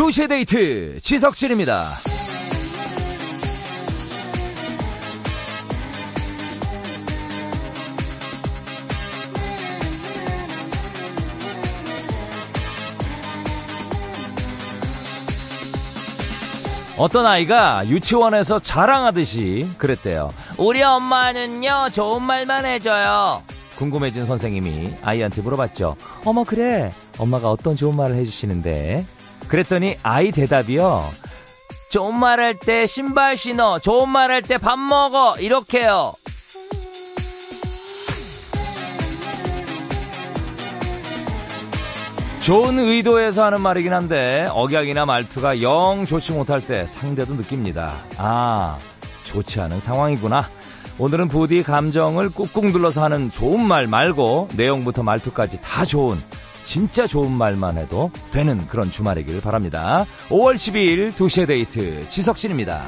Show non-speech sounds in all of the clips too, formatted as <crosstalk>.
2시 데이트 지석진입니다. 어떤 아이가 유치원에서 자랑하듯이 그랬대요. 우리 엄마는요, 좋은 말만 해줘요. 궁금해진 선생님이 아이한테 물어봤죠. 어머, 그래. 엄마가 어떤 좋은 말을 해주시는데? 그랬더니 아이 대답이요. 좋은 말 할 때 신발 신어. 좋은 말 할 때 밥 먹어. 이렇게요. 좋은 의도에서 하는 말이긴 한데 억약이나 말투가 영 좋지 못할 때 상대도 느낍니다. 아, 좋지 않은 상황이구나. 오늘은 부디 감정을 꾹꾹 눌러서 하는 좋은 말 말고 내용부터 말투까지 다 좋은 진짜 좋은 말만 해도 되는 그런 주말이길 바랍니다. 5월 12일 2시의 데이트 지석진입니다.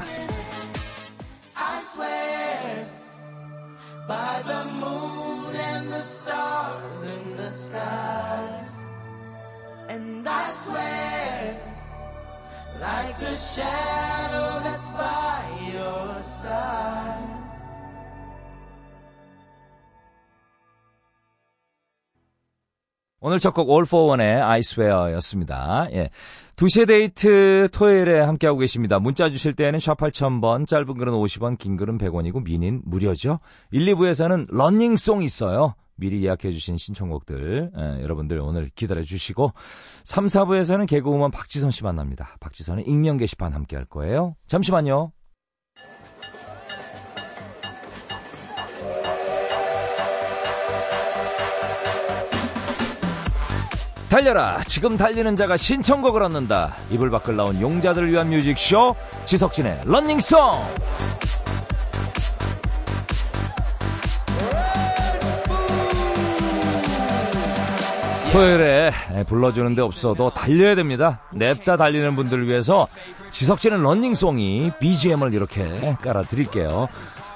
오늘 첫 곡 All-4-One의 I Swear였습니다. 예. 2시의 데이트 토요일에 함께하고 계십니다. 문자 주실 때는 샵 8000번, 짧은 글은 50원, 긴 글은 100원이고 미니는 무료죠. 1, 2부에서는 running song 있어요. 미리 예약해 주신 신청곡들 예, 여러분들 오늘 기다려 주시고 3, 4부에서는 개그우먼 박지선 씨 만납니다. 박지선의 익명 게시판 함께 할 거예요. 잠시만요. 달려라. 지금 달리는 자가 신청곡을 얻는다. 이불 밖을 나온 용자들을 위한 뮤직쇼 지석진의 런닝송. 토요일에 불러주는 데 없어도 달려야 됩니다. 냅다 달리는 분들을 위해서 지석진의 런닝송이 BGM을 이렇게 깔아드릴게요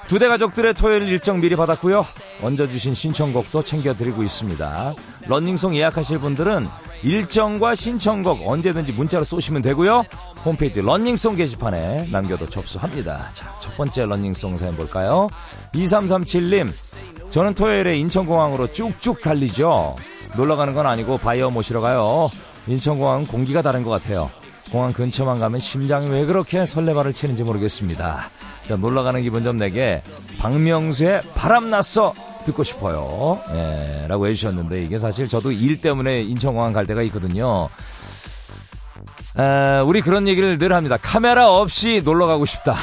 두 대 가족들의 토요일 일정 미리 받았고요 얹어주신 신청곡도 챙겨드리고 있습니다 런닝송 예약하실 분들은 일정과 신청곡 언제든지 문자로 쏘시면 되고요. 홈페이지 런닝송 게시판에 남겨도 접수합니다. 자, 첫 번째 런닝송 사연 볼까요? 2337님, 저는 토요일에 인천공항으로 쭉쭉 달리죠. 놀러 가는 건 아니고 바이어 모시러 가요. 인천공항은 공기가 다른 것 같아요. 공항 근처만 가면 심장이 왜 그렇게 설레발을 치는지 모르겠습니다. 자, 놀러 가는 기분 좀 내게 박명수의 바람 났어 듣고 싶어요. 예, 라고 해주셨는데, 이게 사실 저도 일 때문에 인천공항 갈 때가 있거든요. 에, 우리 그런 얘기를 늘 합니다. 카메라 없이 놀러 가고 싶다.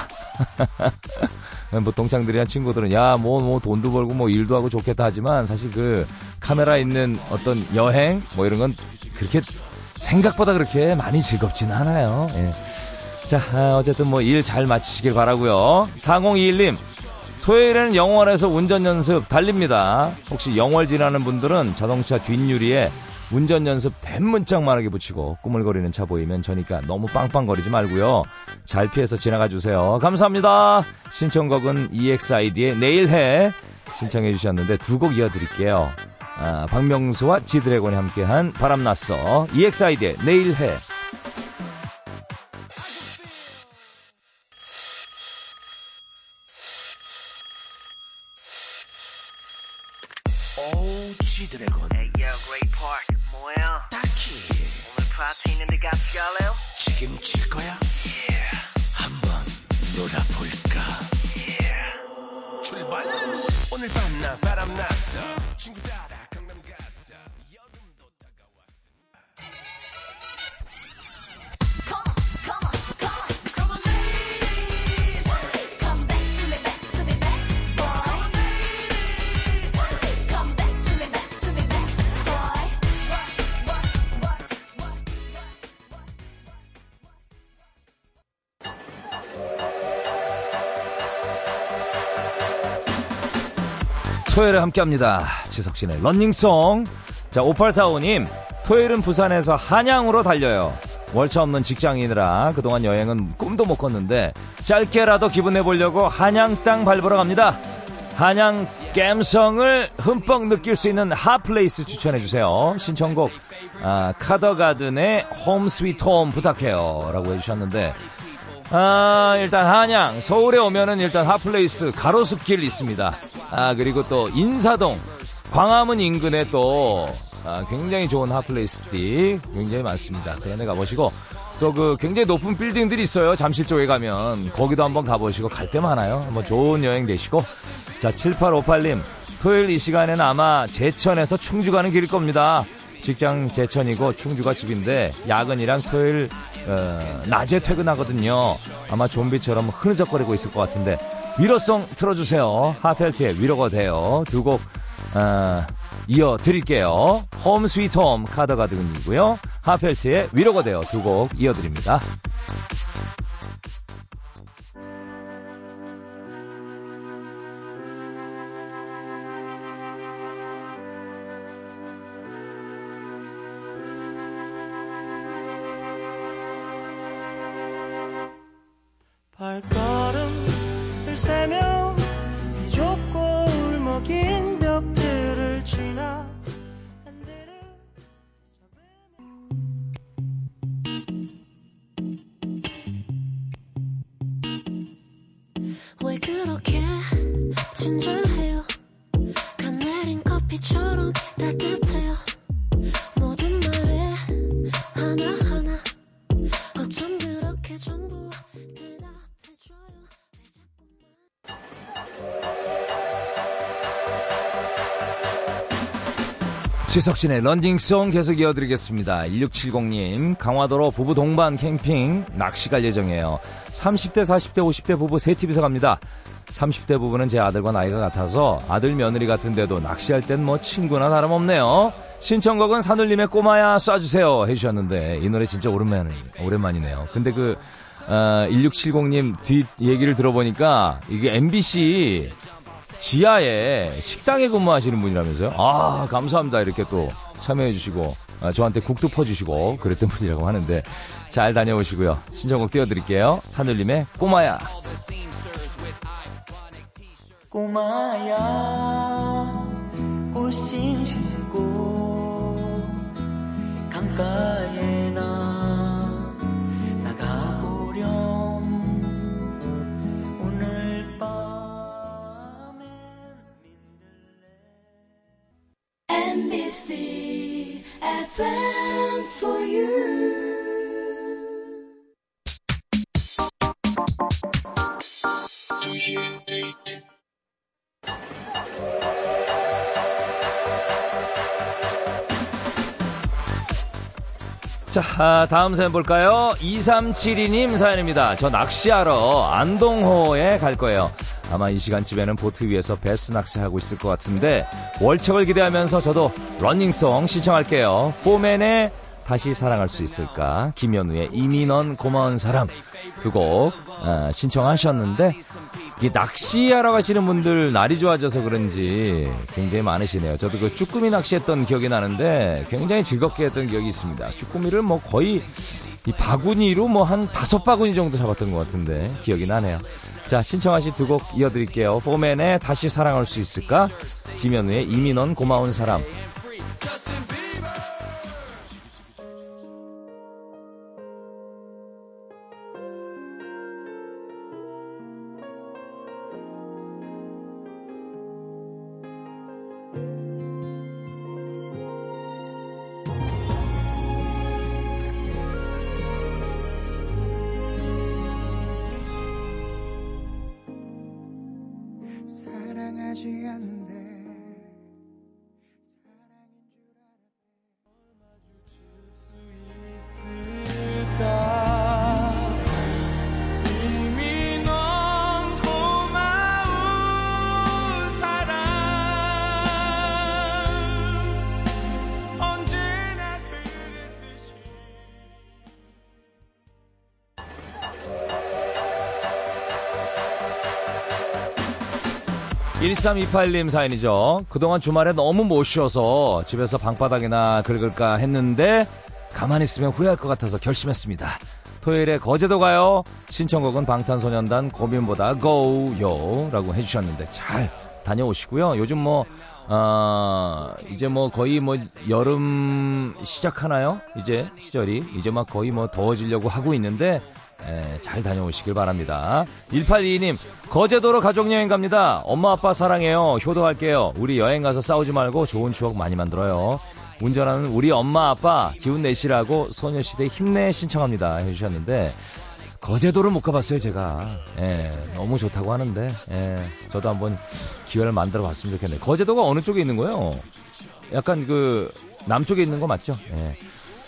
<laughs> 뭐 동창들이나 친구들은 야 뭐뭐 뭐 돈도 벌고 뭐 일도 하고 좋겠다 하지만 사실 그 카메라 있는 어떤 여행 뭐 이런 건 그렇게 생각보다 그렇게 많이 즐겁지는 않아요. 예. 자 아, 어쨌든 뭐 일 잘 마치시길 바라고요. 4021님 토요일에는 영월에서 운전 연습 달립니다. 혹시 영월 지나는 분들은 자동차 뒷유리에 운전 연습 대문짝 만하게 붙이고 꾸물거리는 차 보이면 저니까 너무 빵빵거리지 말고요. 잘 피해서 지나가 주세요. 감사합니다. 신청곡은 EXID의 내일 해 신청해 주셨는데 두 곡 이어드릴게요. 아, 박명수와 지드래곤이 함께한 바람났어. EXID의 내일 해 토요일에 함께합니다. 지석진의 running song. 자, 5845님. 토요일은 부산에서 한양으로 달려요. 월차 없는 직장인이라 그동안 여행은 꿈도 못 꿨는데 짧게라도 기분 내보려고 한양 땅 밟으러 갑니다. 한양 갬성을 흠뻑 느낄 수 있는 hot place 추천해주세요. 신청곡, 아, 카더가든의 Home Sweet Home 부탁해요. 라고 해주셨는데, 아, 일단 한양, 서울에 오면은 일단 hot place 가로수길 있습니다. 아, 그리고 또 인사동, 광화문 인근에 또, 아, 굉장히 좋은 핫플레이스들이 굉장히 많습니다. 그런 데 가보시고, 또 그 굉장히 높은 빌딩들이 있어요. 잠실 쪽에 가면. 거기도 한번 가보시고, 갈 때 많아요. 한번 좋은 여행 되시고. 자, 7858님. 토요일 이 시간에는 아마 제천에서 충주 가는 길일 겁니다. 직장 제천이고 충주가 집인데 야근이랑 토요일 어, 낮에 퇴근하거든요. 아마 좀비처럼 흐느적거리고 있을 것 같은데 위로송 틀어주세요. 하펠트의 위로가 돼요. 두곡 어, 이어 드릴게요. 홈 스위트 홈 카더가든이고요. 하펠트의 위로가 돼요. 두 곡 이어 드립니다. 지석진의 런닝송 계속 이어드리겠습니다. 1670님, 강화도로 부부 동반 캠핑 낚시 갈 예정이에요. 30대, 40대, 50대 부부 세 팀이서 갑니다. 30대 부부는 제 아들과 나이가 같아서 아들 며느리 같은데도 낚시할 땐 뭐 친구나 다름없네요. 신청곡은 산울림의 꼬마야 쏴주세요 해주셨는데 이 노래 진짜 오랜만, 오랜만이네요. 근데 그, 어, 1670님 뒷 얘기를 들어보니까 이게 MBC 지하에 식당에 근무하시는 분이라면서요? 아, 감사합니다. 이렇게 또 참여해주시고, 아, 저한테 국도 퍼주시고, 그랬던 <laughs> 분이라고 하는데, 잘 다녀오시고요. 신청곡 띄워드릴게요. 산울림의 꼬마야. 꼬마야 꽃신 신고 강가에 나 NBC FM for you 자, 아, 다음 사연 볼까요? 2372님 사연입니다. 저 낚시하러 안동호에 갈 거예요. 아마 이 시간쯤에는 보트 위에서 배스 낚시하고 있을 것 같은데, 월척을 기대하면서 저도 running song 신청할게요. 포맨의 다시 사랑할 수 있을까? 김연우의 이미 넌 고마운 사람. 두 곡, 아, 신청하셨는데, 이 낚시하러 가시는 분들 날이 좋아져서 그런지 굉장히 많으시네요. 저도 그 쭈꾸미 낚시했던 기억이 나는데 굉장히 즐겁게 했던 기억이 있습니다. 쭈꾸미를 뭐 거의 이 바구니로 뭐 한 다섯 바구니 정도 잡았던 것 같은데 기억이 나네요. 자 신청하신 두 곡 이어드릴게요. 포맨의 다시 사랑할 수 있을까? 김현우의 넌 고마운 사람. 1328님 사연이죠. 그동안 주말에 너무 못 쉬어서 집에서 방바닥이나 긁을까 했는데 가만히 있으면 후회할 것 같아서 결심했습니다. 토요일에 거제도 가요. 신청곡은 방탄소년단 고민보다 고요 라고 해주셨는데 잘 다녀오시고요. 요즘 뭐, 어, 이제 뭐 거의 뭐 여름 시작하나요? 이제 시절이. 이제 막 거의 뭐 더워지려고 하고 있는데, 에, 잘 다녀오시길 바랍니다. 1822님, 거제도로 가족여행 갑니다. 엄마 아빠 사랑해요. 효도할게요. 우리 여행 가서 싸우지 말고 좋은 추억 많이 만들어요. 운전하는 우리 엄마 아빠 기운 내시라고 소녀시대 힘내 신청합니다. 해주셨는데, 거제도를 못 가봤어요, 제가. 예, 너무 좋다고 하는데, 예, 저도 한번 기회를 만들어 봤으면 좋겠네요. 거제도가 어느 쪽에 있는 거예요? 약간 그, 남쪽에 있는 거 맞죠? 예.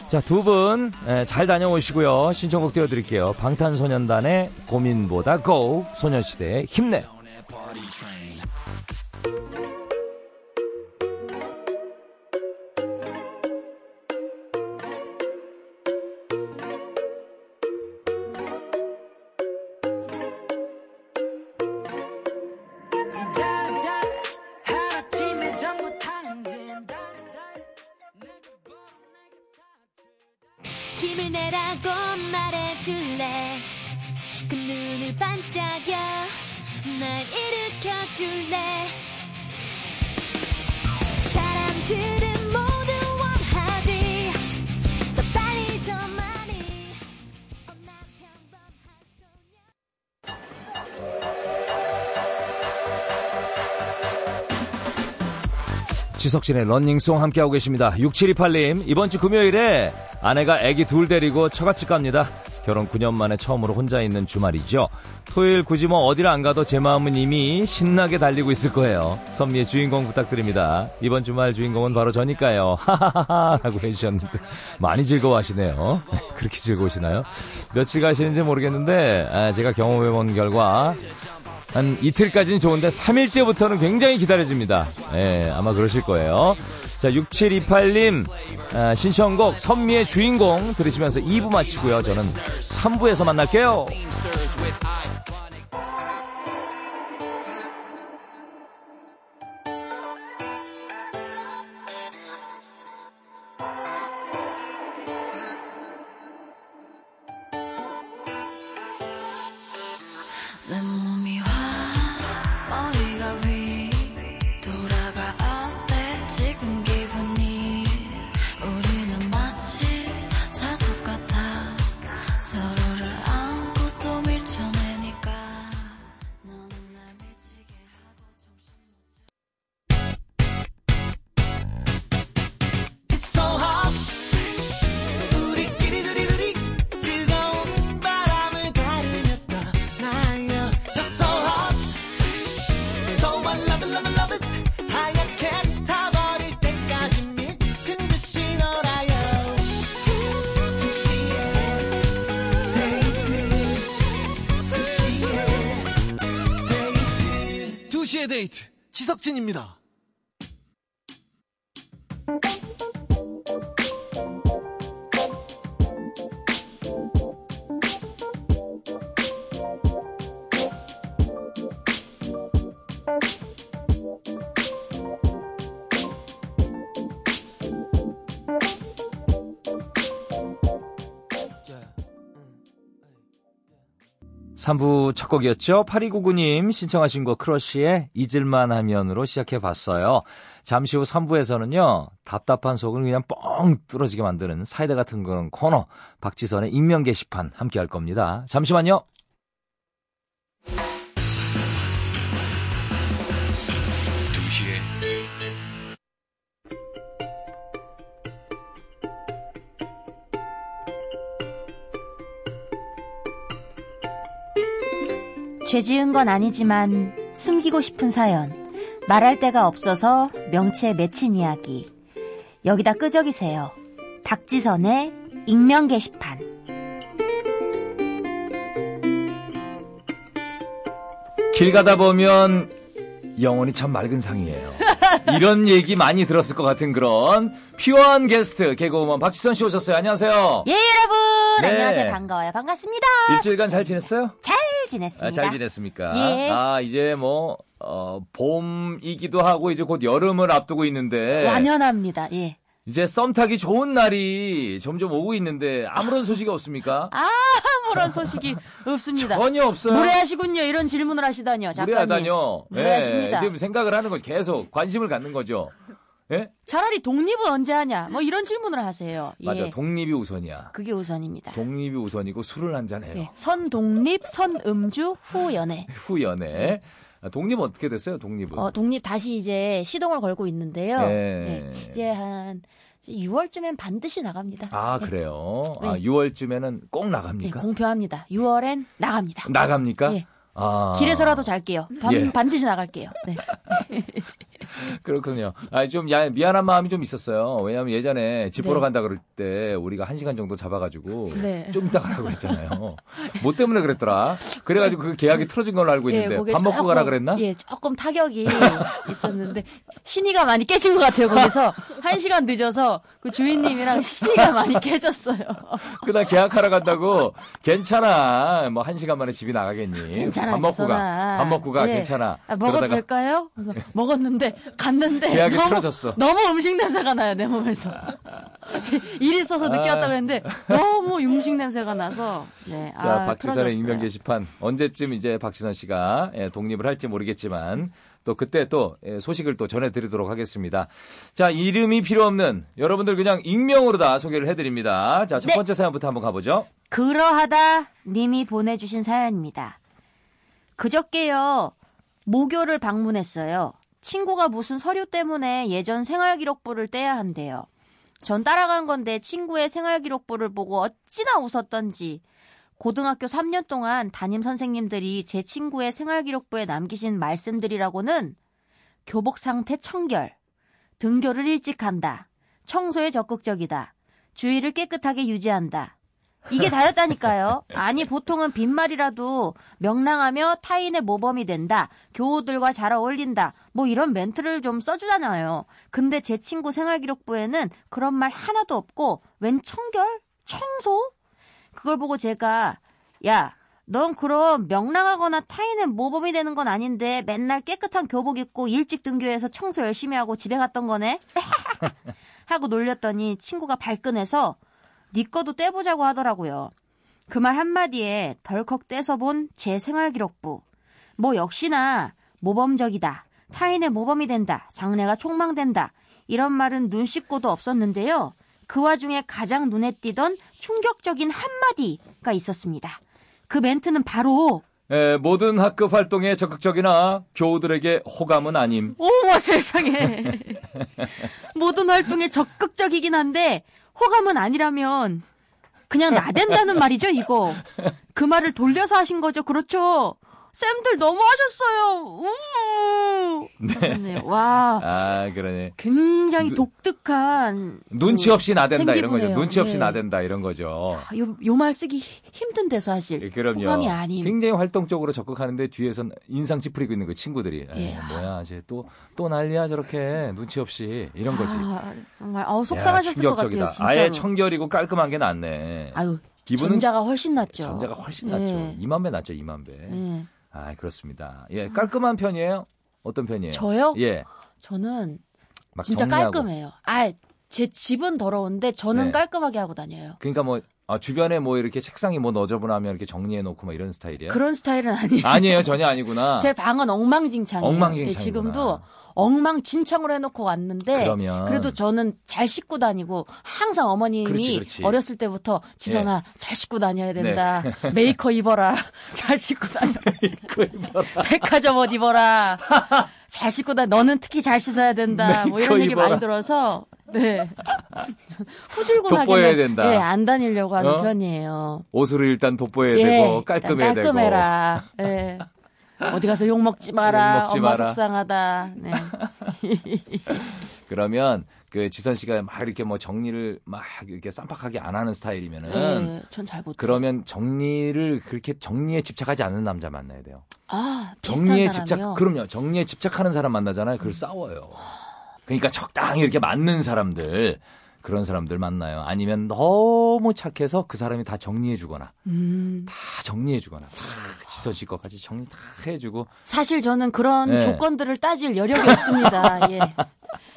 자, 두 분, 예, 잘 다녀오시고요. 신청곡 띄워드릴게요. 방탄소년단의 고민보다 고, 소녀시대의 힘내요. 지석진의 런닝송 함께하고 계십니다. 6728님, 이번 주 금요일에 아내가 아기 둘 데리고 처갓집 갑니다. 결혼 9년 만에 처음으로 혼자 있는 주말이죠. 토요일 굳이 뭐 어디를 안 가도 제 마음은 이미 신나게 달리고 있을 거예요. 선미의 주인공 부탁드립니다. 이번 주말 주인공은 바로 저니까요. <laughs> 하하하하 라고 해주셨는데 많이 즐거워하시네요. <laughs> 그렇게 즐거우시나요? 며칠 가시는지 모르겠는데 아, 제가 경험해본 결과 한 이틀까지는 좋은데 3일째부터는 굉장히 기다려집니다. 예, 아마 그러실 거예요. 자, 6728님 아, 신청곡 선미의 주인공 들으시면서 2부 마치고요. 저는 3부에서 만날게요. 지석진입니다 삼부첫 곡이었죠. 8299님 신청하신 곡 크러쉬의 잊을만 하면으로 시작해 봤어요. 잠시 후 3부에서는요. 답답한 속을 그냥 뻥 뚫어지게 만드는 사이다 같은 그런 코너 박지선의 익명 게시판 함께 할 겁니다. 잠시만요. 죄 지은 건 아니지만 숨기고 싶은 사연, 말할 데가 없어서 명치에 맺힌 이야기. 여기다 끄적이세요. 박지선의 익명 게시판. 길 가다 보면 영혼이 참 맑은 상이에요. 이런 <laughs> 얘기 많이 들었을 것 같은 그런 피어한 게스트 개그우먼 박지선 씨 오셨어요. 안녕하세요. 예, 여러분! 네. 안녕하세요. 반가워요. 반갑습니다. 일주일간 잘 지냈어요? 잘 아, 지냈습니다. 잘 지냈습니까? 예. 아, 이제 뭐, 어, 봄이기도 하고 이제 곧 여름을 앞두고 있는데. 완연합니다. 예. 이제 썸 타기 좋은 날이 점점 오고 있는데 아무런 소식이 없습니까? 아, 아무런 소식이 <laughs> 없습니다. 전혀 없어요. 무례하시군요. 이런 질문을 하시다니요. 작가님. 무례하다뇨. 무례하십니다. 예, 지금 생각을 하는 거죠. 계속 관심을 갖는 거죠. 예? 차라리 독립은 언제 하냐? 뭐 이런 질문을 하세요. 예. 맞아. 독립이 우선이야. 그게 우선입니다. 독립이 우선이고 술을 한잔 해요. 예. 선 독립, 선 음주, 후 연애. <laughs> 후 연애. 아, 독립은 어떻게 됐어요? 독립은. 어, 독립 다시 이제 시동을 걸고 있는데요. 네. 예. 이제 한 6월쯤엔 반드시 나갑니다. 아, 예. 그래요? 아, 네. 6월쯤에는 꼭 예, 나갑니까? 공표합니다. 6월엔 나갑니다. 나갑니까? 예. 아. 길에서라도 잘게요. 반, 예. 반드시 나갈게요. 네. <laughs> <laughs> 그렇군요. 아, 좀 야, 미안한 마음이 좀 있었어요. 왜냐하면 예전에 집 보러 네. 간다 그럴 때 우리가 한 시간 정도 잡아가지고 네. 좀 이따 가라고 했잖아요. <laughs> 뭐 때문에 그랬더라? 그래가지고 그 계약이 틀어진 걸로 알고 있는데 그게 밥 먹고 조금, 가라 그랬나? 예, 조금 타격이 있었는데 신의가 많이 깨진 것 같아요. 거기서 한 시간 늦어서 그 주인님이랑 신의가 많이 깨졌어요. <laughs> 그날 계약하러 간다고 괜찮아. 뭐 한 시간 만에 집이 나가겠니? 괜찮아. 밥 먹고 가. 밥 먹고 가. 예. 괜찮아. 아, 먹어도 그러다가 될까요? 그래서 먹었는데 갔는데 계약이 너무, 틀어졌어. 너무 음식 냄새가 나요 내 몸에서. 제 일이 있어서 늦게 아. 왔다 그랬는데 너무 음식 냄새가 나서 네. 자, 아, 박지선의 틀어졌어요. 익명 게시판 언제쯤 이제 박지선 씨가 예, 독립을 할지 모르겠지만 또 그때 또 예, 소식을 또 전해드리도록 하겠습니다. 자, 이름이 필요 없는 여러분들 그냥 익명으로 다 소개를 해드립니다. 자, 첫 네. 번째 사연부터 한번 가보죠. 그러하다 님이 보내주신 사연입니다. 그저께요, 모교를 방문했어요. 친구가 무슨 서류 때문에 예전 생활기록부를 떼야 한대요. 전 따라간 건데 친구의 생활기록부를 보고 어찌나 웃었던지 고등학교 3년 동안 담임 선생님들이 제 친구의 생활기록부에 남기신 말씀들이라고는 교복 상태 청결, 등교를 일찍 한다, 청소에 적극적이다, 주의를 깨끗하게 유지한다, 이게 다였다니까요. 아니 보통은 빈말이라도 명랑하며 타인의 모범이 된다. 교우들과 잘 어울린다. 뭐 이런 멘트를 좀 써주잖아요. 근데 제 친구 생활기록부에는 그런 말 하나도 없고 웬 청결? 청소? 그걸 보고 제가 야, 넌 그럼 명랑하거나 타인의 모범이 되는 건 아닌데 맨날 깨끗한 교복 입고 일찍 등교해서 청소 열심히 하고 집에 갔던 거네? <laughs> 하고 놀렸더니 친구가 발끈해서 네 거도 떼보자고 하더라고요. 그 말 한마디에 덜컥 떼서 본 제 생활기록부. 뭐 역시나 모범적이다. 타인의 모범이 된다. 장래가 촉망된다. 이런 말은 눈 씻고도 없었는데요. 그 와중에 가장 눈에 띄던 충격적인 한마디가 있었습니다. 그 멘트는 바로 예, 모든 학급 활동에 적극적이나 교우들에게 호감은 아님. 어머 세상에 <laughs> 모든 활동에 적극적이긴 한데 호감은 아니라면 그냥 나댄다는 말이죠 이거. 그 말을 돌려서 하신 거죠. 그렇죠 쌤들 너무 하셨어요 우 네. 와 아, 그러네. 굉장히 누- 독특한 눈치 없이 나댄다 이런 거죠. 눈치 없이 네. 나댄다 이런 거죠. 요말 쓰기 힘든데 사실 예, 그럼요. 호감이 아님 굉장히 활동적으로 적극하는데 뒤에선 인상 찌푸리고 있는 그 친구들이. 에이, 예. 뭐야, 이제 또, 또 난리야, 저렇게. 눈치 없이. 이런 거지. 아, 정말 어, 속상하셨을 야, 것 같아요 충격적이다. 진짜로 아예 청결이고 깔끔한 게 낫네. 아유 기분은 전자가 훨씬 낫죠 전자가 훨씬 낫죠. 예. 2만 배 낫죠, 2만 배. 예. 아, 그렇습니다. 예, 깔끔한 편이에요? 어떤 편이에요? 저요? 예. 저는 막 진짜 정리하고. 깔끔해요. 아, 제 집은 더러운데 저는 네. 깔끔하게 하고 다녀요. 그러니까 뭐, 아, 주변에 뭐 이렇게 책상이 뭐 너저분하면 이렇게 정리해 놓고 뭐 이런 스타일이에요? 그런 스타일은 아니에요. 아니에요, 전혀 아니구나. <laughs> 제 방은 엉망진창이에요. 엉망진창이구나. 예, 지금도 엉망진창으로 해놓고 왔는데 그러면. 그래도 저는 잘 씻고 다니고 항상 어머님이 그렇지, 그렇지. 어렸을 때부터 지선아 잘 씻고 다녀야 된다. 네. <laughs> 메이커 입어라. <laughs> 잘 씻고 다녀. 그 입어라. 백화점 옷 입어라. 잘 씻고 다 너는 특히 잘 씻어야 된다. 뭐 이런 메이커 얘기 입어라. 많이 들어서 네. <laughs> 돋보여야 후질근하게 된다. 예, 안 다니려고 하는 어? 편이에요. 옷으로 일단 돋보여야 예, 되고, 깔끔해야 되고. 깔끔해라. 예. 어디 가서 욕 먹지 마라. 욕 먹지 엄마 마라. 속상하다. 네. <laughs> 그러면 그 지선 씨가 막 이렇게 뭐 정리를 막 이렇게 쌈박하게 안 하는 스타일이면은 예, 전잘 못해요. 그러면 정리를 그렇게 정리에 집착하지 않는 남자 만나야 돼요. 아, 정리에 사람이요? 집착, 그럼요. 정리에 집착하는 사람 만나잖아요. 그걸 싸워요. 그러니까 적당히 이렇게 맞는 사람들, 그런 사람들 만나요. 아니면 너무 착해서 그 사람이 다 정리해주거나, 음, 다 정리해주거나, 다 지선 씨 것까지 정리 다 해주고, 사실 저는 그런 네. 조건들을 따질 여력이 없습니다. <laughs> 예.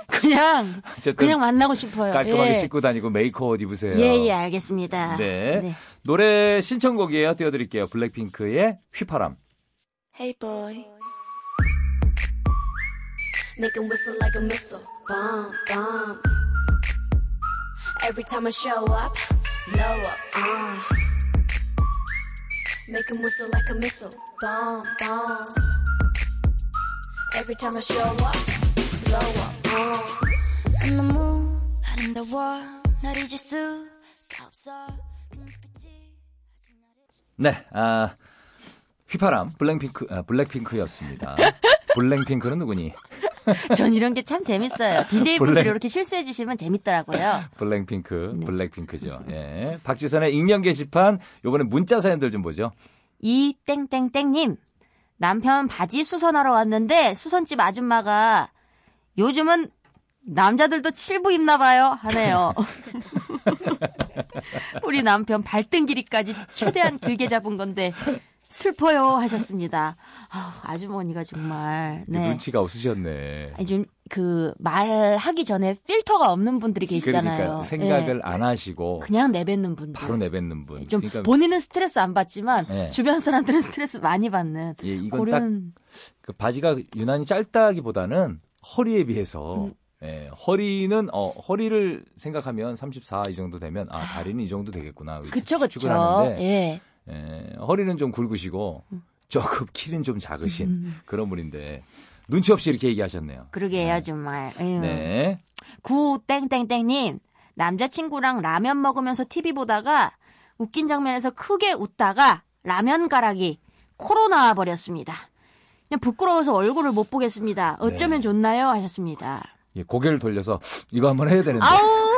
그냥, 그냥 만나고 싶어요. 깔끔하게 예. 씻고 다니고 메이커 옷 입으세요. 예, 예, 알겠습니다. 네. 노래 신청곡이에요. 띄워드릴게요. 블랙핑크의 휘파람. Hey boy. Make him whistle like a missile. Bomb, bomb. Every time I show up, blow up. Uh. Make him whistle like a missile. Bomb, bomb. Every time I show up, blow up. Uh. 너무 아름다워. 날 잊을 수가 없어. 그 네, 아, 휘파람, 블랙핑크, 아, 블랙핑크였습니다. 블랙핑크는 누구니? <laughs> 전 이런 게 참 재밌어요. DJ분들이 블랙. 이렇게 실수해 주시면 재밌더라고요. 블랙핑크, 네. 블랙핑크죠. 예. 박지선의 익명 게시판, 요번에 문자 사연들 좀 보죠. 이 땡땡땡님 남편 바지 수선하러 왔는데 수선집 아줌마가 요즘은 남자들도 칠부 입나 봐요 하네요. <laughs> <laughs> 우리 남편 발등 길이까지 최대한 길게 잡은 건데 슬퍼요 하셨습니다. 아, 아주머니가 정말 그 네. 눈치가 없으셨네. 아니 좀 그 말하기 전에 필터가 없는 분들이 계시잖아요. 그러니까 생각을 예. 안 하시고 그냥 내뱉는 분들. 바로 내뱉는 분. 좀 그러니까 본인은 스트레스 안 받지만 예. 주변 사람들은 스트레스 많이 받는 예, 이건 그런 그 바지가 유난히 짧다기보다는 허리에 비해서 음. 예, 허리는 어 허리를 생각하면 34 이 정도 되면 아 다리는 이 정도 되겠구나. 그쵸 그쵸. 예. 예, 허리는 좀 굵으시고 음. 조금 키는 좀 작으신 그런 분인데 눈치 없이 이렇게 얘기하셨네요. 그러게요 정말. 에휴. 네. 구 땡땡땡님 남자친구랑 라면 먹으면서 TV 보다가 웃긴 장면에서 크게 웃다가 라면 가락이 코로 나와 버렸습니다. 그냥 부끄러워서 얼굴을 못 보겠습니다. 어쩌면 네. 좋나요? 하셨습니다. 예, 고개를 돌려서 이거 한번 해야 되는데 아우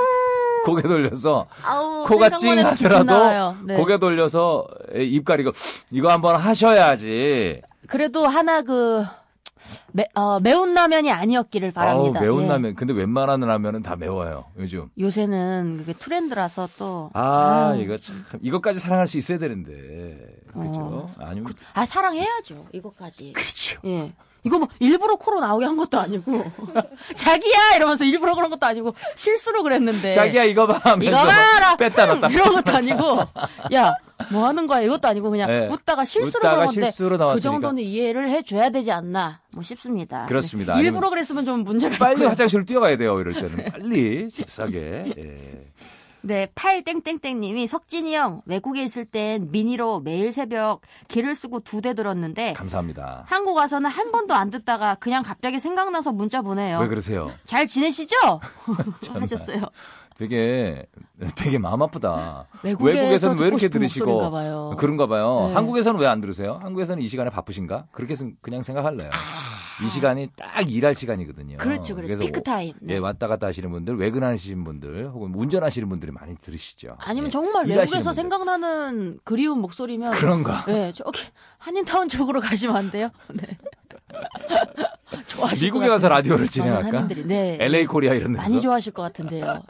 <laughs> 고개 돌려서 아우 코가 찡하더라도. 네. 고개 돌려서 입 가리고 이거 한번 하셔야지. 그래도 하나 그 매, 어, 매운 라면이 아니었기를 바랍니다. 아우, 매운 예. 라면. 근데 웬만한 라면은 다 매워요. 요즘. 요새는 그게 트렌드라서 또 아, 아유, 이거 참 이것까지 사랑할 수 있어야 되는데. 그렇죠? 아니면 아 사랑해야죠 이거까지. 그렇죠. 예. 이거 뭐 일부러 코로 나오게 한 것도 아니고 <laughs> 자기야 이러면서 일부러 그런 것도 아니고 실수로 그랬는데 자기야 이거 봐 이거 봐라 뺐다 흥! 놨다. 이런 것도 아니고 <laughs> 야 뭐 하는 거야 이것도 아니고 그냥 예. 웃다가 실수로 웃다가 그런 건데 그. 정도는 이해를 해줘야 되지 않나 뭐 싶습니다. 그렇습니다. 네. 일부러 그랬으면 좀 문제가 빨리 있고요. 화장실을 뛰어가야 돼요. 이럴 때는 빨리 잽싸게. 예. 네, 8땡땡땡님이 석진이 형 외국에 있을 땐 미니로 매일 새벽 기를 쓰고 두데 들었는데 감사합니다. 한국 와서는 한 번도 안 듣다가 그냥 갑자기 생각나서 문자 보내요. 왜 그러세요? 잘 지내시죠? <laughs> 하셨어요. 되게 <laughs> 되게 마음 아프다. 외국에서 외국에서는 왜 이렇게 들으시고 봐요. 그런가 봐요. 네. 한국에서는 왜 안 들으세요? 한국에서는 이 시간에 바쁘신가? 그렇게 생- 그냥 생각할래요. 이 시간이 딱 일할 시간이거든요. 아. 그렇죠, 그렇죠. 그래서 peak time. 예, 왔다 갔다 하시는 분들, 외근하시는 분들, 혹은 운전하시는 분들이 많이 들으시죠. 아니면 예, 정말 외국에서. 생각나는 그리운 목소리면 그런가? 네, 저기 한인타운 쪽으로 가시면 안 돼요? <laughs> 네. 미국에 것 가서. 라디오를 진행할까? 한인들이, 네. LA 코리아 이런 데서. 많이 좋아하실 것 같은데요.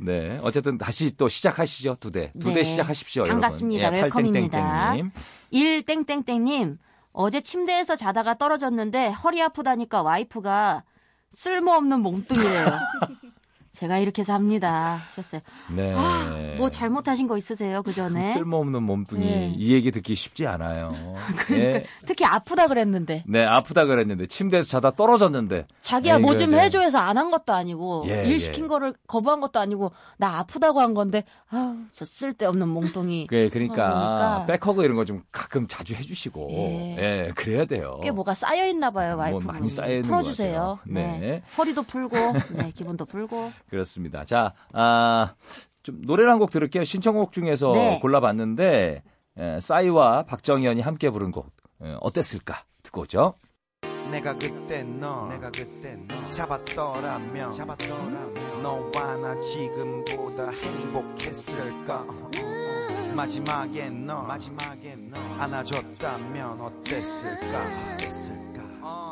네. 네. 어쨌든 다시 또 시작하시죠. 두 대. 두대 네. 시작하십시오. 반갑습니다. 여러분. 예, 웰컴입니다. 8땡땡땡님. 1땡땡땡님, 어제 침대에서 자다가 떨어졌는데 허리 아프다니까 와이프가 쓸모없는 몸뚱이래요. <laughs> 제가 이렇게 삽니다. 하셨어요. 네. 아, 뭐 잘못하신 거 있으세요, 그 전에? 쓸모없는 몸뚱이. 네. 이 얘기 듣기 쉽지 않아요. <laughs> 그러니까 예. 특히 아프다 그랬는데 네, 아프다 그랬는데 침대에서 자다 떨어졌는데 자기야 에이, 뭐 그래, 좀 그래. 해줘 해서 안 한 것도 아니고 예, 일 예. 시킨 거를 거부한 것도 아니고 나 아프다고 한 건데 아우 저 쓸데없는 몸뚱이 <laughs> 그 그러니까 그러니까. back hug 이런 거 좀 가끔 자주 해주시고 예. 예, 그래야 돼요. 꽤 뭐가 쌓여 있나 봐요 뭐 와이프 많이 쌓여 있는 것 풀어주세요. 같아요. 네. 허리도 풀고 네, 기분도 풀고 그렇습니다. 자, 아, 좀 노래를 한 곡 들을게요. 신청곡 중에서 네. 골라봤는데 에, 싸이와 박정현이 함께 부른 곡 에, 어땠을까 듣고 오죠. 내가 그때 너 내가 그때 너 잡았더라면 잡았더라면 너와 나 지금보다 행복했을까 마지막에 너 마지막에 너 안아줬다면 어땠을까 어땠을까 어.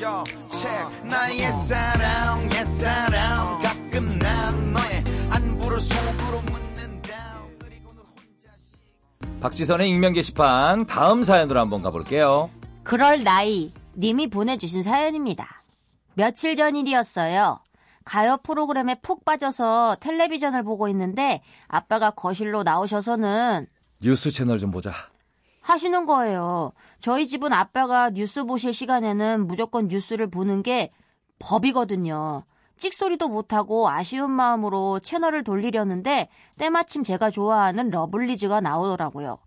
Yo, check 나의 사랑 옛사랑 가끔 난 너의 안부를 속으로 묻는다 그리고는 혼자 박지선의 익명 게시판 다음 사연으로 한번 가볼게요. 그럴 나이 님이 보내주신 사연입니다. 며칠 전 일이었어요. 가요 프로그램에 푹 빠져서 텔레비전을 보고 있는데 아빠가 거실로 나오셔서는 뉴스 채널 좀 보자. 하시는 거예요. 저희 집은 아빠가 뉴스 보실 시간에는 무조건 뉴스를 보는 게 법이거든요. 찍소리도 못하고 아쉬운 마음으로 채널을 돌리려는데 때마침 제가 좋아하는 러블리즈가 나오더라고요.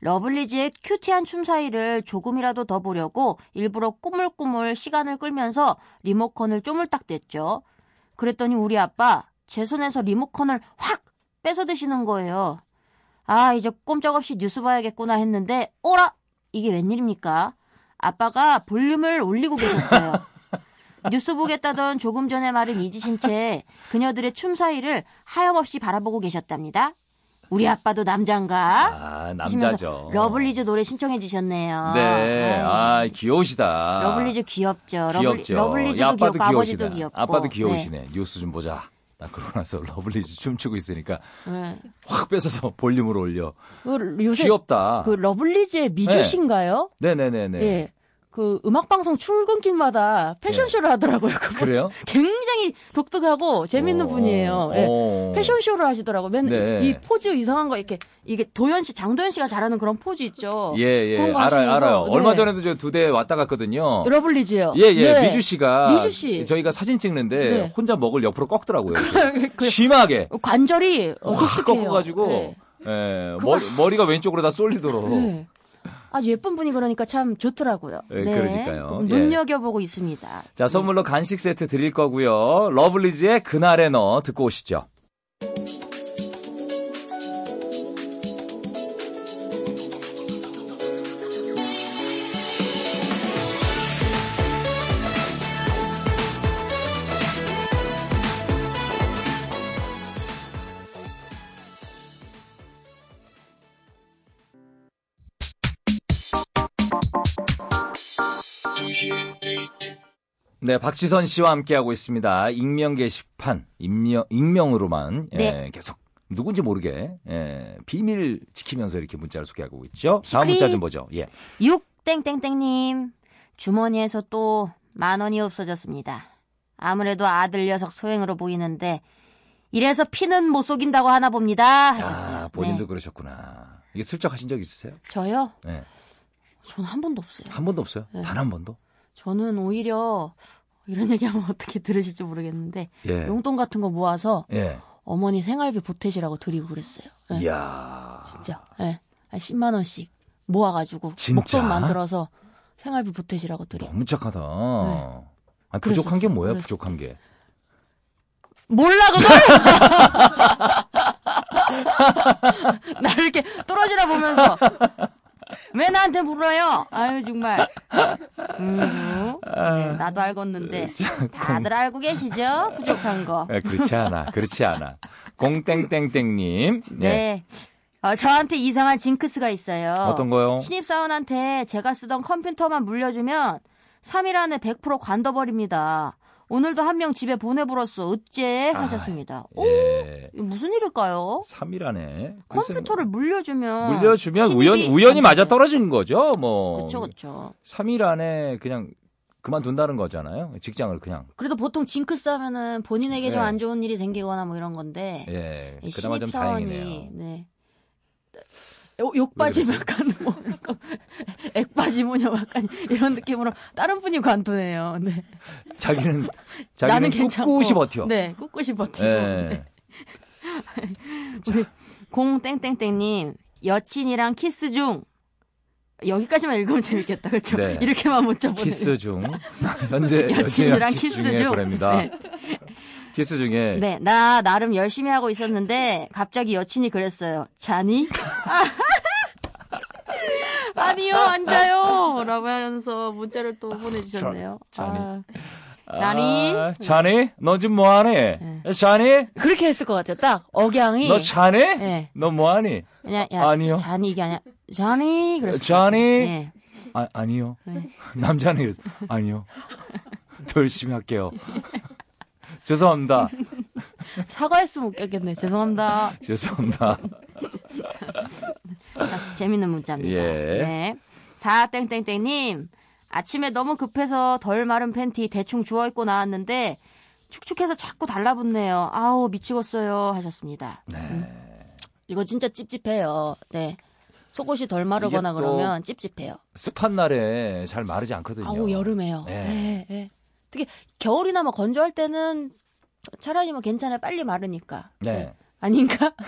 러블리즈의 cutie한 춤사위를 조금이라도 더 보려고 일부러 꾸물꾸물 시간을 끌면서 리모컨을 쪼물딱 댔죠. 그랬더니 우리 아빠 제 손에서 리모컨을 확 뺏어 드시는 거예요. 아, 이제 꼼짝없이 뉴스 봐야겠구나 했는데, 오라! 이게 웬일입니까? 아빠가 볼륨을 올리고 계셨어요. <laughs> 뉴스 보겠다던 조금 전의 말은 잊으신 채 그녀들의 춤사위를 하염없이 바라보고 계셨답니다. 우리 아빠도 남잔가? 아, 남자죠. 러블리즈 노래 신청해 주셨네요. 네. 아이, 아, 귀여우시다. 러블리즈 귀엽죠. 러블리, 귀엽죠. 러블리 즈도 이 아빠도 귀엽고 아버지도 귀여우시네. 귀엽고. 아빠도 귀여우시네. 뉴스 좀 보자. 딱 그러고 나서 러블리즈 춤추고 있으니까 네. 확 뺏어서 볼륨을 올려. 그 요새 귀엽다. 그 러블리즈의 미주신가요? 네네네네. 예. 그 음악 방송 출근길마다 패션쇼를 하더라고요. 그분 그래요? <laughs> 굉장히 독특하고 재밌는 어, 분이에요. 예. 어. 패션쇼를 하시더라고요. 맨날 네. 이 포즈 이상한 거 이렇게 이게 도연 씨, 장도연 씨가 잘하는 그런 포즈 있죠. 예, 예. 그런 거 알아요, 알아요. 네. 얼마 전에도 저 두데 왔다 갔거든요. 러블리즈요. 예, 예. 네. 미주 씨가 미주 씨. 저희가 사진 찍는데 네. 혼자 목을 옆으로 꺾더라고요. <laughs> 그 심하게. 관절이 어, 확 독특해요. 꺾어 가지고 네. 예, 머리, 머리가 왼쪽으로 다 쏠리도록. 네. 아주 예쁜 분이 그러니까 참 좋더라고요. 예, 그러니까요. 예. 눈여겨보고 있습니다. 자, 선물로 간식 세트 드릴 거고요. 러블리즈의 그날의 너 듣고 오시죠. 네, 박지선 씨와 함께하고 있습니다. 익명 게시판, 익명, 익명으로만, 예, 네. 계속, 누군지 모르게, 예, 비밀 지키면서 이렇게 문자를 소개하고 있죠. 다음. 문자 좀 보죠. 예. 6땡땡땡님, 주머니에서 또 만 원이 없어졌습니다. 아무래도 아들 녀석 소행으로 보이는데, 이래서 피는 못 속인다고 하나 봅니다. 하셨어요. 아, 본인도 네. 그러셨구나. 이게 슬쩍 하신 적 있으세요? 저요? 네. 전 한 번도 없어요. 한 번도 없어요? 네. 단한 번도? 저는 오히려 이런 얘기하면 어떻게 들으실지 모르겠는데 예. 용돈 같은 거 모아서 예. 어머니 생활비 보태시라고 드리고 그랬어요. 예. 이야. 진짜. 예. 한 10만 원씩 모아 가지고 진짜? 목돈 만들어서 생활비 보태시라고 드리고. 너무 착하다. 네. 아, 부족한 게? 그랬었어요. 부족한 게. 몰라 그걸? <laughs> <laughs> 나를 이렇게 떨어지라 보면서 왜 나한테 물어요? 아유 정말. 음, 네, 나도 알겠는데 다들 알고 계시죠? 부족한 거. 예, 그렇지 않아. 그렇지 않아. 공땡땡땡님. 네. 네. 어, 저한테 이상한 징크스가 있어요. 어떤 거요? 신입사원한테 제가 쓰던 컴퓨터만 물려주면 3일 안에 100% 관둬버립니다. 오늘도 한 명 집에 보내버렸어. 어째? 하셨습니다. 오, 예. 무슨 일일까요? 3일 안에. 컴퓨터를 물려주면 물려주면 우연, 우연히 맞아 안 떨어진 거죠. 뭐. 그쵸, 그쵸. 3일 안에 그냥 그만둔다는 거잖아요. 직장을 그냥. 그래도 보통 징크스 하면은 본인에게 좀 네. 안 좋은 일이 생기거나 뭐 이런 건데. 예. 이 그나마 좀 신입사원이, 다행이네요. 네. 욕- 욕바지 약간 뭐 <laughs> 액바지 뭐냐 약간 이런 느낌으로 다른 분이 관두네요. 네. 자기는, <laughs> 나는 자기는 괜찮고. 꿋꿋이 버텨. 네, 꿋꿋이 버티고. 예. <laughs> 우리 공땡땡땡님 여친이랑 키스 중 여기까지만 읽으면 재밌겠다 그렇죠? 네. 이렇게만 문자 보내. 키스 중. 현재 여친이랑 키스 키스 중에 중. 보냅니다. 네. 키스 중에. 네, 나 나름 열심히 하고 있었는데 갑자기 여친이 그랬어요. 자니? <laughs> 아니요, 안 자요. 라고 하면서 문자를 또 보내주셨네요. 자- 자니? 아, 자니? 아, 자니? 너 지금 뭐하니? 자니? 그렇게 했을 것 같아요. 딱 억양이 너 자니? 네. 너 뭐하니? 그냥 야, 아니요. 자니 이게 아니야. 자니? 그랬어요. 자니? 네. 아, 아니요. 네. <laughs> 남자는 아니요. 더 열심히 할게요. 죄송합니다. <laughs> 사과했으면 웃겼겠네. 죄송합니다. <laughs> 죄송합니다. 아, 재밌는 문자입니다. 예. 네. 4땡땡땡님, 아침에 너무 급해서 덜 마른 팬티 대충 주워 입고 나왔는데, 축축해서 자꾸 달라붙네요. 아우 미치겠어요 하셨습니다. 네. 이거 진짜 찝찝해요. 네. 속옷이 덜 마르거나 그러면 찝찝해요. 습한 날에 잘 마르지 않거든요. 아우 여름에요. 네. 네. 네. 특히 겨울이나 뭐 건조할 때는 차라리 뭐 괜찮아요. 빨리 마르니까. 네. 아닌가? <laughs>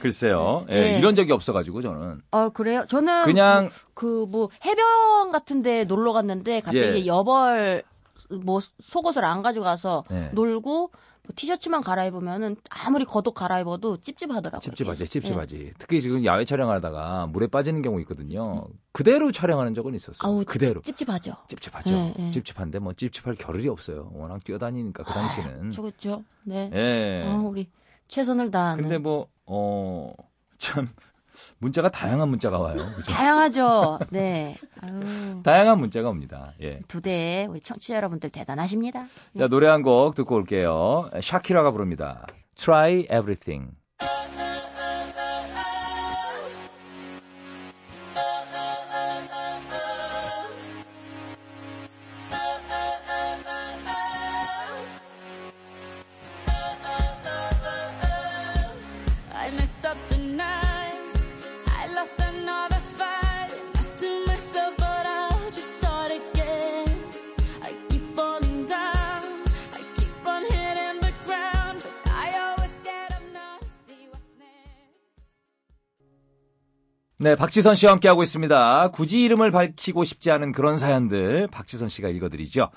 글쎄요. 예, 네. 이런 적이 없어가지고 저는 어 그래요? 저는 그냥 그뭐 해변 같은데 놀러 갔는데 갑자기 예. 여벌 뭐 속옷을 안 가져가서 네. 놀고 뭐 티셔츠만 갈아입으면은 아무리 겉옷 갈아입어도 찝찝하더라고요. 찝찝하지, 찝찝하지. 네. 특히 지금 야외 촬영하다가 물에 빠지는 경우 있거든요. 그대로 촬영하는 적은 있었어요. 아우 그대로. 찝, 찝찝하죠. 찝찝하죠. 네, 네. 찝찝한데 뭐 찝찝할 겨를이 없어요. 워낙 뛰어다니니까 그 당시는. 저 그렇죠. 네. 예. 아, 우리 최선을 다하는. 근데 뭐, 어, 참, 문자가 다양한 문자가 와요. 그죠? 다양하죠. 네. <laughs> 아유. 다양한 문자가 옵니다. 예. 두 대 우리 청취자 여러분들 대단하십니다. 자, 노래 한 곡 듣고 올게요. 샤키라가 부릅니다. Try Everything. 네, 박지선 씨와 함께하고 있습니다. 굳이 이름을 밝히고 싶지 않은 그런 사연들 박지선 씨가 읽어드리죠.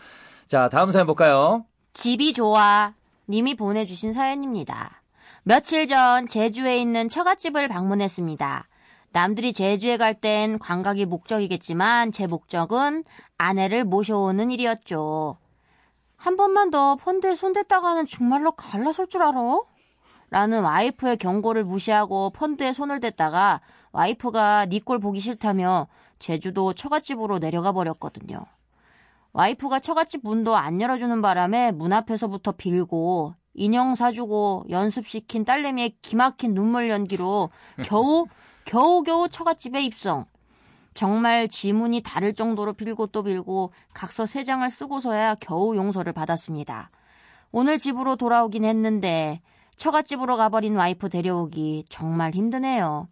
자, 다음 사연 볼까요? 집이 좋아 님이 보내주신 사연입니다. 며칠 전 제주에 있는 처갓집을 방문했습니다. 남들이 제주에 갈 땐 관광이 목적이겠지만 제 목적은 아내를 모셔오는 일이었죠. 한 번만 더 펀드에 손댔다가는 정말로 갈라설 줄 알아? 라는 와이프의 경고를 무시하고 펀드에 손을 댔다가 와이프가 네꼴 보기 싫다며 제주도 처갓집으로 내려가 버렸거든요. 와이프가 처갓집 문도 안 열어주는 바람에 문 앞에서부터 빌고 인형 사주고 연습시킨 딸내미의 기막힌 눈물 연기로 겨우 <laughs> 겨우겨우 처갓집에 입성. 정말 지문이 다를 정도로 빌고 또 빌고 각서 세 장을 쓰고서야 겨우 용서를 받았습니다. 오늘 집으로 돌아오긴 했는데 처갓집으로 가버린 와이프 데려오기 정말 힘드네요.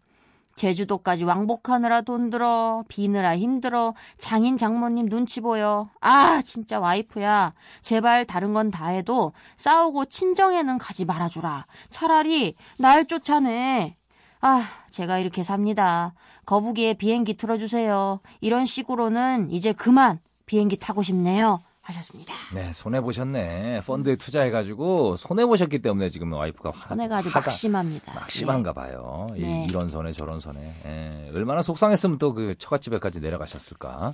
제주도까지 왕복하느라 돈 들어, 비느라 힘들어, 장인 장모님 눈치 보여. 아, 진짜 와이프야. 제발 다른 건 다 해도 싸우고 친정에는 가지 말아주라. 차라리 날 쫓아내. 아, 제가 이렇게 삽니다. 거북이에 비행기 틀어주세요. 이런 식으로는 이제 그만 비행기 타고 싶네요. 하셨습니다. 네, 손해 보셨네. 펀드에 투자해 가지고 손해 보셨기 때문에 지금 와이프가 화- 손해가 아주 막심합니다. 막심한가 봐요. 이- 네. 이 런 손해 저런 손해. 예, 얼마나 속상했으면 또 그 처갓집에까지 내려가셨을까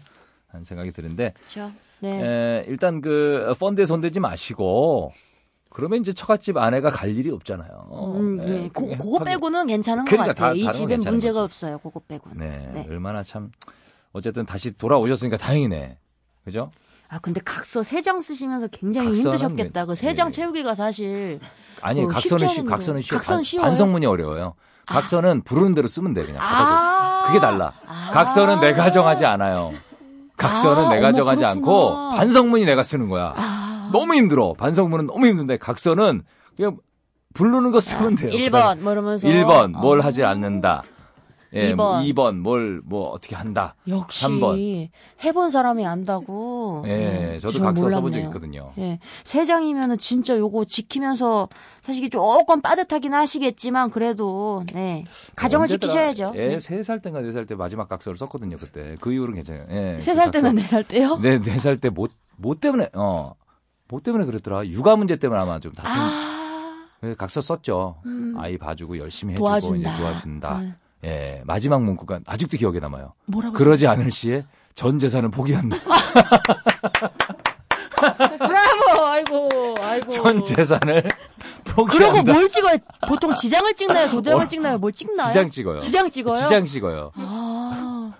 하는 생각이 드는데 그렇죠. 네. 에, 일단 그 펀드에 손대지 마시고 그러면 이제 처갓집 아내가 갈 일이 없잖아요. 음, 예, 네. 고, 그거 확- 빼고는 괜찮은 그러니까 것 같아요. 다- 이 집엔 문제가 거지. 없어요. 그거 빼고는. 네, 네. 얼마나 참 어쨌든 다시 돌아오셨으니까 다행이네. 그죠? 아 근데 각서 세 장 쓰시면서 굉장히 힘드셨겠다. 그 세장 예. 채우기가 사실 아니 어, 각서는 쉬, 각서는 거. 쉬워. 각서는 반- 쉬워요? 반성문이 어려워요. 각서는 부르는 대로 쓰면 돼 그냥. 아 그게 달라. 아. 각서는 내가 정하지 않아요. 각서는 아, 내가 정하지. 않고 반성문이 내가 쓰는 거야. 아. 너무 힘들어. 반성문은 너무 힘든데 각서는 그냥 부르는 거 쓰면 돼요. 1번 뭐 이러면서 1번 뭘 아. 하지 않는다. 예, 뭐 2번. 2번 뭘 뭐 어떻게 한다. 역시 3번. 해본 사람이 안다고. 예, 음, 저도 전 각서 써본 적 몰랐네요. 있거든요. 예, 세 장이면은 진짜 요거 지키면서 사실 조금 빠듯하긴 하시겠지만 그래도 네 가정을 언제더라? 지키셔야죠. 예, 네. 세살 때인가 네 살 때 마지막 각서를 썼거든요, 그때. 그 이후로는 괜찮아요. 예. 세그살 각서- 때나 네 살 때요? 네, 네 살때 뭐, 뭐 때문에, 어, 뭐 때문에 그랬더라. 육아 문제 때문에 아마 좀 다툼. 아, 그래서 각서 썼죠. 음. 아이 봐주고 열심히 해주고 도와준다. 이제 도와준다. 아, 예, 마지막 문구가 아직도 기억에 남아요. 뭐라고? 그러지 않을 시에 전 재산을 포기한다. <laughs> 브라보! 아이고, 아이고. 전 재산을 <laughs> 그러고 포기한다. 뭘 찍어요? 보통 지장을 찍나요? <laughs> 도장을 찍나요? 뭘 찍나요? 지장 찍어요. 지장 찍어요? 지장 찍어요. 아.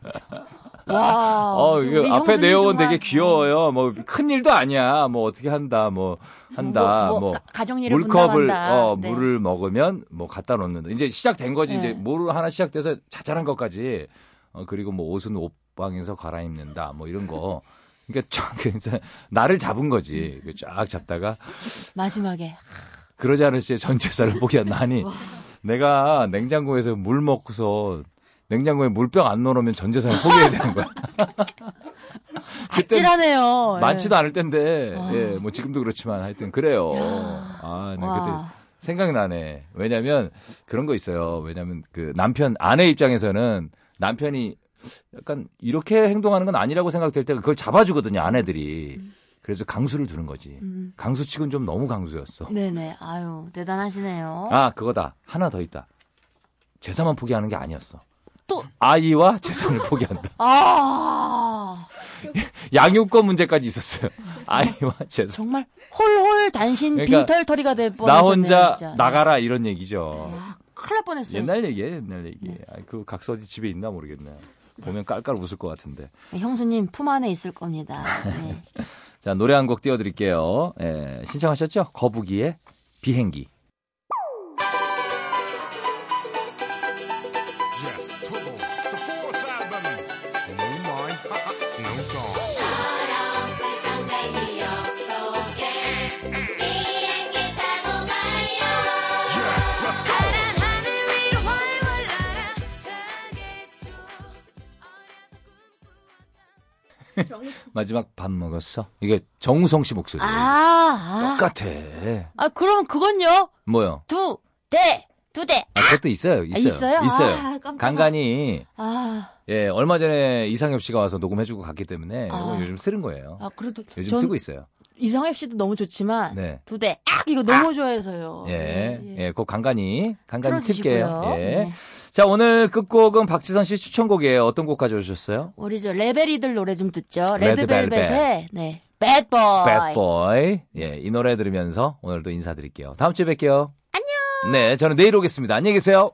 와. 어, 이거 앞에 내용은 되게 귀여워요. 뭐 큰 일도 아니야. 뭐 어떻게 한다. 뭐 한다. 뭐, 뭐, 뭐 물컵을 분담한다. 어, 네. 물을 먹으면 뭐 갖다 놓는다. 이제 시작된 거지. 네. 이제 뭘 하나 시작돼서 자잘한 것까지. 어, 그리고 뭐 옷은 옷방에서 갈아입는다. 뭐 이런 거. 그러니까 쫙 <laughs> 그래서 나를 잡은 거지. 그쫙 잡다가 마지막에 그러지 않을 시에 전 재산을 포기한다. 아니 내가 냉장고에서 물 먹고서 냉장고에 물병 안 넣어놓으면 전 재산을 포기해야 되는 거야. <laughs> 아찔하네요. 예. 많지도 않을 텐데, 아. 예, 뭐 지금도 그렇지만 하여튼 그래요. 야. 아, 네, 그때 와. 생각나네. 왜냐면 그런 거 있어요. 왜냐면 그 남편, 아내 입장에서는 남편이 약간 이렇게 행동하는 건 아니라고 생각될 때 그걸 잡아주거든요, 아내들이. 그래서 강수를 두는 거지. 음. 강수 치곤 좀 너무 강수였어. 네네. 아유 대단하시네요. 아, 그거다. 하나 더 있다. 재산만 포기하는 게 아니었어. 또 아이와 재산을 <laughs> 포기한다. 아 <laughs> 양육권 문제까지 있었어요. 아이와 재산. 정말 홀홀 단신 그러니까 빈털터리가 될 뻔했네요. 나 혼자 진짜. 나가라 이런 얘기죠. 야, 큰일 날 뻔했어요. 옛날 얘기예요, 옛날 얘기. 네. 아, 그 각서 어디 집에 있나 모르겠네. 보면 깔깔 웃을 것 같은데. 형수님 품 안에 있을 겁니다. 네. <laughs> 자, 노래 한 곡 띄워드릴게요. 예, 신청하셨죠? 거북이의 비행기. 마지막 밥 먹었어? 이게 정우성 씨 목소리. 아, 아, 똑같아. 아 그럼 그건요? 뭐요? 두 대, 두 대. 아, 그것도 있어요, 있어요. 있어요? 있어요. 아. 간간히, 아, 예, 얼마 전에 이상엽 씨가 와서 녹음해주고 갔기 때문에 아. 요즘 쓰는 거예요. 아 그래도 요즘 전 쓰고 있어요. 이상엽 씨도 너무 좋지만 네. 두 대. 아, 이거 너무 좋아해서요. 예, 예. 예, 그 간간히, 간간히. 틀게요. 예. 네. 자, 오늘 끝곡은 박지선 씨 추천곡이에요. 어떤 곡 가져오셨어요? 우리 저 레벨이들 노래 좀 듣죠. 레드벨벳. 레드벨벳의 네. 배드보이. Bad Boy. 예, 이 노래 들으면서 오늘도 인사드릴게요. 다음 주에 뵐게요. 안녕. 네, 저는 내일 오겠습니다. 안녕히 계세요.